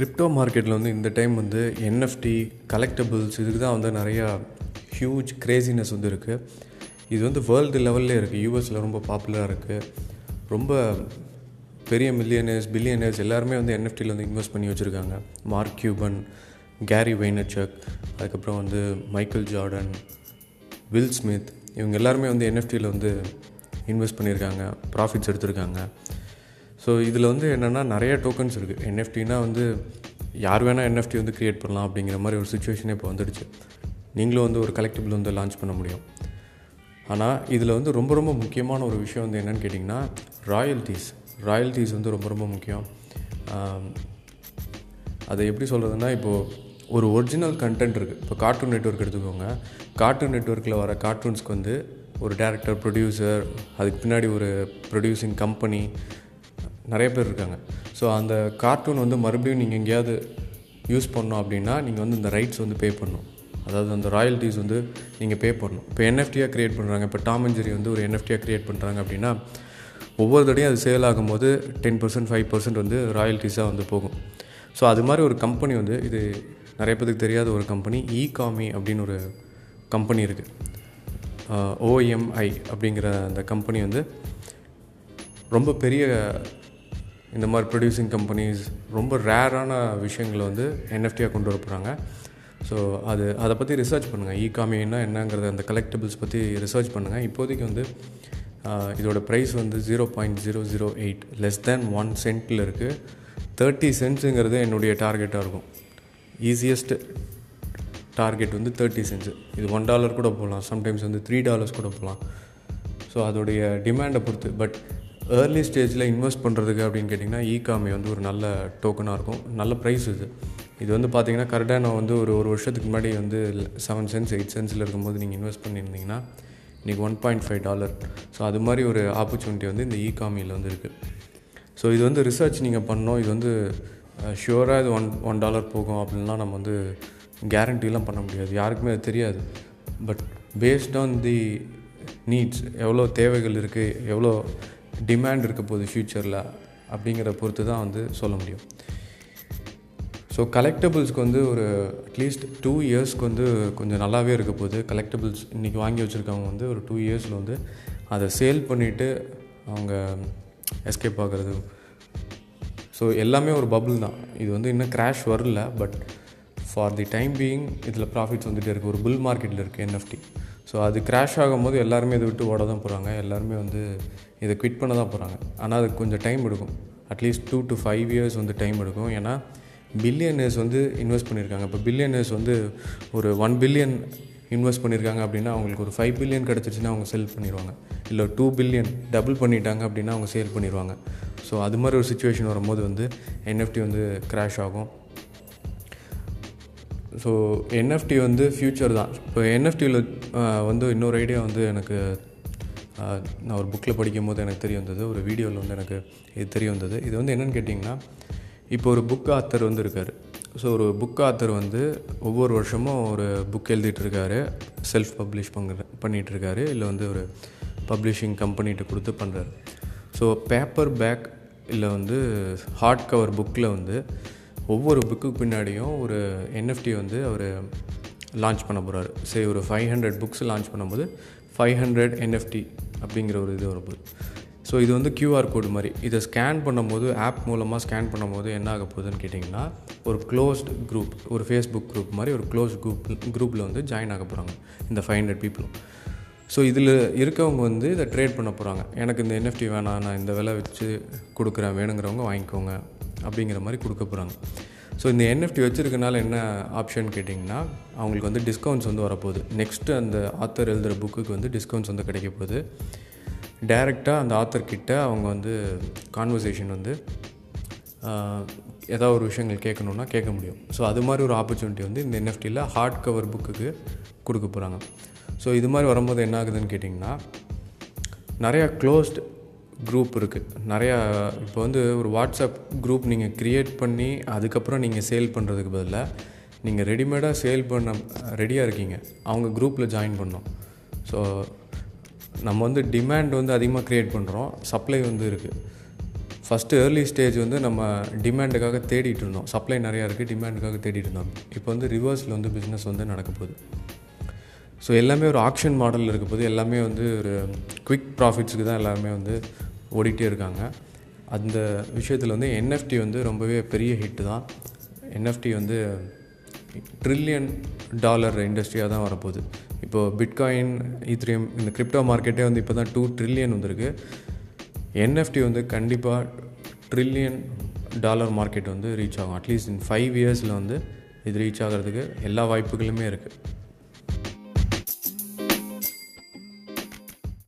Crypto மார்க்கெட்டில் வந்து இந்த டைம் வந்து என்எஃப்டி கலெக்டபிள்ஸ் இதுக்கு தான் வந்து நிறையா ஹியூஜ் கிரேசினஸ் வந்து இருக்குது இது வந்து வேர்ல்டு லெவல்லே இருக்குது யூஎஸில் ரொம்ப பாப்புலராக இருக்குது ரொம்ப பெரிய மில்லியனர்ஸ் பில்லியனர்ஸ் எல்லாருமே வந்து என்எஃப்டியில் வந்து இன்வெஸ்ட் பண்ணி வச்சுருக்காங்க. மார்க் கியூபன் கேரி வெய்னச்சக் அதுக்கப்புறம் வந்து மைக்கேல் ஜார்டன் வில் ஸ்மித் இவங்க எல்லாருமே வந்து என்எஃப்டியில் வந்து இன்வெஸ்ட் பண்ணியிருக்காங்க. ப்ராஃபிட்ஸ் எடுத்திருக்காங்க. ஸோ இதில் வந்து என்னென்னா நிறைய டோக்கன்ஸ் இருக்குது என்எஃப்டினா வந்து யார் வேணால் என்எஃப்டி வந்து க்ரியேட் பண்ணலாம் அப்படிங்கிற மாதிரி ஒரு சுச்சுவேஷனே இப்போ வந்துடுச்சு. நீங்களும் வந்து ஒரு கலெக்டிபிள் வந்து லான்ச் பண்ண முடியும். ஆனால் இதில் வந்து ரொம்ப ரொம்ப முக்கியமான ஒரு விஷயம் வந்து என்னென்னு கேட்டிங்கன்னா ராயல்ட்டிஸ் ராயல்ட்டிஸ் வந்து ரொம்ப ரொம்ப முக்கியம். அதை எப்படி சொல்கிறதுனா இப்போது ஒரு ஒரிஜினல் கண்டென்ட் இருக்குது இப்போ கார்ட்டூன் நெட்ஒர்க் எடுத்துக்கோங்க. கார்ட்டூன் நெட்ஒர்க்கில் வர கார்ட்டூன்ஸ்க்கு வந்து ஒரு டேரக்டர் ப்ரொடியூசர் அதுக்கு பின்னாடி ஒரு ப்ரொடியூசிங் கம்பெனி நிறைய பேர் இருக்காங்க. ஸோ அந்த கார்ட்டூன் வந்து மறுபடியும் நீங்கள் எங்கேயாவது யூஸ் பண்ணோம் அப்படின்னா நீங்கள் வந்து இந்த ரைட்ஸ் வந்து பே பண்ணணும். அதாவது அந்த ராயல்ட்டிஸ் வந்து நீங்கள் பே பண்ணணும். இப்போ என்எஃப்டியாக க்ரியேட் பண்ணுறாங்க இப்போ டாம் அண்ட் வந்து ஒரு என்எஃப்டியாக க்ரியேட் பண்ணுறாங்க அப்படின்னா ஒவ்வொரு தடையும் அது சேல் ஆகும்போது டென் பர்சன்ட் ஃபைவ் பர்சன்ட் வந்து ராயல்ட்டிஸாக வந்து போகும். ஸோ அது மாதிரி ஒரு கம்பெனி வந்து இது நிறைய பேருக்கு தெரியாத ஒரு கம்பெனி இ காமி அப்படின்னு ஒரு கம்பெனி இருக்குது ஓஎம்ஐ அப்படிங்கிற அந்த கம்பெனி வந்து ரொம்ப பெரிய இந்த மாதிரி ப்ரொடியூசிங் கம்பெனிஸ் ரொம்ப ரேரான விஷயங்களை வந்து என்எஃப்டியாக கொண்டு வர போகிறாங்க ஸோ அது அதை பற்றி ரிசர்ச் பண்ணுங்கள் இ காமின்னா என்னங்கிறத அந்த கலெக்டபிள்ஸ் பற்றி ரிசர்ச் பண்ணுங்கள் இப்போதைக்கு வந்து இதோட ப்ரைஸ் வந்து zero point zero zero eight less than one சென்ட்டில் இருக்குது தேர்ட்டி சென்ட்ஸுங்கிறது என்னுடைய டார்கெட்டாக இருக்கும். ஈஸியஸ்ட் டார்கெட் வந்து தேர்ட்டி சென்ட்ஸு இது ஒன் டாலர் கூட போகலாம் சம்டைம்ஸ் வந்து த்ரீ டாலர்ஸ் கூட போகலாம் ஸோ அதோடைய டிமாண்டை பொறுத்து. பட் ஏர்லி ஸ்டேஜில் இன்வெஸ்ட் பண்ணுறதுக்கு அப்படின்னு கேட்டிங்கன்னா இகாமி வந்து ஒரு நல்ல டோக்கனாக இருக்கும். நல்ல ப்ரைஸ் இது. இது வந்து பார்த்தீங்கன்னா கரெக்டாக நான் வந்து ஒரு ஒரு வருஷத்துக்கு முன்னாடி வந்து செவன் சென்ஸ் எயிட் சென்ஸில் இருக்கும்போது நீங்கள் இன்வெஸ்ட் பண்ணியிருந்தீங்கன்னா இன்றைக்கி one point five dollar so அது மாதிரி ஒரு ஆப்பர்ச்சுனிட்டி வந்து இந்த இகாமியில் வந்து இருக்குது ஸோ இது வந்து ரிசர்ச் நீங்கள் பண்ணோம் இது வந்து ஷுவராக இது ஒன் ஒன் டாலர் போகும் அப்படின்லாம் நம்ம வந்து கேரண்டிலாம் பண்ண முடியாது. யாருக்குமே அது தெரியாது. But based on the needs எவ்வளோ தேவைகள் இருக்குது எவ்வளோ டிமாண்ட் இருக்க போகுது ஃப்யூச்சரில் அப்படிங்கிற பொறுத்து தான் வந்து சொல்ல முடியும். ஸோ கலெக்டபிள்ஸ்க்கு வந்து ஒரு அட்லீஸ்ட் டூ இயர்ஸ்க்கு வந்து கொஞ்சம் நல்லாவே இருக்க போகுது. கலெக்டபிள்ஸ் இன்றைக்கி வாங்கி வச்சுருக்கவங்க வந்து ஒரு டூ இயர்ஸில் வந்து அதை சேல் பண்ணிவிட்டு அவங்க எஸ்கேப் ஆகிறது. ஸோ எல்லாமே ஒரு பபுள் தான். இது வந்து இன்னும் க்ராஷ் வரல but for the time being இதில் ப்ராஃபிட்ஸ் வந்துகிட்டே இருக்குது ஒரு புல் மார்க்கெட்டில் இருக்குது என்எஃப்டி ஸோ அது க்ராஷ் ஆகும்போது எல்லாருமே இதை விட்டு ஓட தான் போகிறாங்க எல்லாருமே வந்து இதை குவிட் பண்ண தான் போகிறாங்க ஆனால் அதுக்கு கொஞ்சம் டைம் எடுக்கும். At least two to five years வந்து டைம் எடுக்கும். ஏன்னா பில்லியனர்ஸ் வந்து இன்வெஸ்ட் பண்ணியிருக்காங்க இப்போ பில்லியனர்ஸ் வந்து ஒரு ஒன் பில்லியன் இன்வெஸ்ட் பண்ணியிருக்காங்க அப்படின்னா அவங்களுக்கு ஒரு ஃபைவ் பில்லியன் கிடச்சிச்சின்னா அவங்க செல் பண்ணிடுவாங்க இல்லை டூ பில்லியன் டபுள் பண்ணிட்டாங்க அப்படின்னா அவங்க சேல் பண்ணிடுவாங்க ஸோ அது மாதிரி ஒரு சுச்சுவேஷன் வரும்போது வந்து என்எஃப்டி வந்து க்ராஷ் ஆகும். ஸோ என்எஃப்டி வந்து ஃப்யூச்சர் தான். இப்போ என்எஃப்டியில் வந்து இன்னொரு ஐடியா வந்து எனக்கு நான் ஒரு புக்கில் படிக்கும் போது எனக்கு தெரிய வந்தது. ஒரு வீடியோவில் வந்து எனக்கு இது தெரிய வந்தது. இது வந்து என்னென்னு கேட்டிங்கன்னா இப்போ ஒரு புக் ஆத்தர் வந்து இருக்கார். ஸோ ஒரு புக் ஆத்தர் வந்து ஒவ்வொரு வருஷமும் ஒரு புக் எழுதிட்டுருக்காரு செல்ஃப் பப்ளிஷ் பண்ணுற பண்ணிகிட்ருக்காரு இல்லை வந்து ஒரு பப்ளிஷிங் கம்பெனிகிட்ட கொடுத்து பண்ணுறாரு ஸோ பேப்பர் பேக் இல்லை வந்து ஹார்ட் கவர் புக்கில் வந்து ஒவ்வொரு புக்குக்கு பின்னாடியும் ஒரு என்எஃப்டி வந்து அவர் லான்ச் பண்ண போகிறார் சரி ஒரு ஃபைவ் ஹண்ட்ரட் புக்ஸ் லான்ச் பண்ணும்போது ஃபைவ் ஹண்ட்ரட் என்எஃப்டி அப்படிங்கிற ஒரு இது வரும்போது ஸோ இது வந்து கியூஆர் கோடு மாதிரி. இதை ஸ்கேன் பண்ணும்போது ஆப் மூலமாக ஸ்கேன் பண்ணும்போது என்ன ஆக போகுதுன்னு கேட்டிங்கன்னா ஒரு க்ளோஸ்ட் குரூப் ஒரு ஃபேஸ்புக் குரூப் மாதிரி ஒரு க்ளோஸ் குரூப் குரூப்பில் வந்து ஜாயின் ஆக போகிறாங்க இந்த ஃபைவ் ஹண்ட்ரட் பீப்புளும் ஸோ இதில் இருக்கவங்க வந்து இதை ட்ரேட் பண்ண போகிறாங்க எனக்கு இந்த என்எஃப்டி வேணாம் நான் இந்த விலை வச்சு கொடுக்குறேன் வேணுங்கிறவங்க வாங்கிக்கோங்க. அப்படிங்கிற மாதிரி கொடுக்க போகிறாங்க ஸோ இந்த என்எஃப்டி வச்சுருக்கனால என்ன ஆப்ஷன் கேட்டிங்கன்னா அவங்களுக்கு வந்து டிஸ்கவுண்ட்ஸ் வந்து வரப்போகுது. நெக்ஸ்ட்டு அந்த ஆத்தர் எழுதுகிற புக்குக்கு வந்து டிஸ்கவுண்ட்ஸ் வந்து கிடைக்க போகுது. டைரெக்டாக அந்த ஆத்தர்கிட்ட அவங்க வந்து கான்வர்சேஷன் வந்து ஏதாவது ஒரு விஷயங்கள் கேட்கணுன்னா கேட்க முடியும். ஸோ அது மாதிரி ஒரு ஆப்பர்ச்சுனிட்டி வந்து இந்த என்எஃப்டியில் ஹார்ட் கவர் புக்குக்கு கொடுக்க போகிறாங்க ஸோ இது மாதிரி வரும்போது என்ன ஆகுதுன்னு கேட்டிங்கன்னா நிறையா க்ளோஸ்ட் குரூப் இருக்குது நிறையா இப்போ வந்து ஒரு வாட்ஸ்அப் குரூப் நீங்கள் க்ரியேட் பண்ணி அதுக்கப்புறம் நீங்கள் சேல் பண்ணுறதுக்கு பதிலாக நீங்கள் ரெடிமேடாக சேல் பண்ண ரெடியாக இருக்கீங்க. அவங்க குரூப்பில் ஜாயின் பண்ணோம். ஸோ நம்ம வந்து டிமாண்ட் வந்து அதிகமாக க்ரியேட் பண்ணுறோம் சப்ளை வந்து இருக்குது ஃபஸ்ட்டு ஏர்லி ஸ்டேஜ் வந்து நம்ம டிமாண்டுக்காக தேடிட்டு இருந்தோம். சப்ளை நிறையா இருக்குது டிமாண்டுக்காக தேடிட்டு இருந்தோம். இப்போ வந்து ரிவர்ஸில் வந்து பிஸ்னஸ் வந்து நடக்க போகுது. ஸோ எல்லாமே ஒரு ஆக்ஷன் மாடலில் இருக்க போது எல்லாமே வந்து ஒரு குவிக் ப்ராஃபிட்ஸுக்கு தான் எல்லாருமே வந்து ஓடிட்டே இருக்காங்க. அந்த விஷயத்தில் வந்து என்எஃப்டி வந்து ரொம்பவே பெரிய ஹிட்டு தான். என்எஃப்டி வந்து ட்ரில்லியன் டாலர் இண்டஸ்ட்ரியாக தான் வரப்போகுது. இப்போது பிட்காயின் ஈத்ரியம் இந்த கிரிப்டோ மார்க்கெட்டே வந்து இப்போ தான் டூ ட்ரில்லியன் வந்திருக்கு என்எஃப்டி வந்து கண்டிப்பாக ட்ரில்லியன் டாலர் மார்க்கெட் வந்து ரீச் ஆகும். அட்லீஸ்ட் இன் ஃபைவ் இயர்ஸில் வந்து இது ரீச் ஆகிறதுக்கு எல்லா வாய்ப்புகளுமே இருக்குது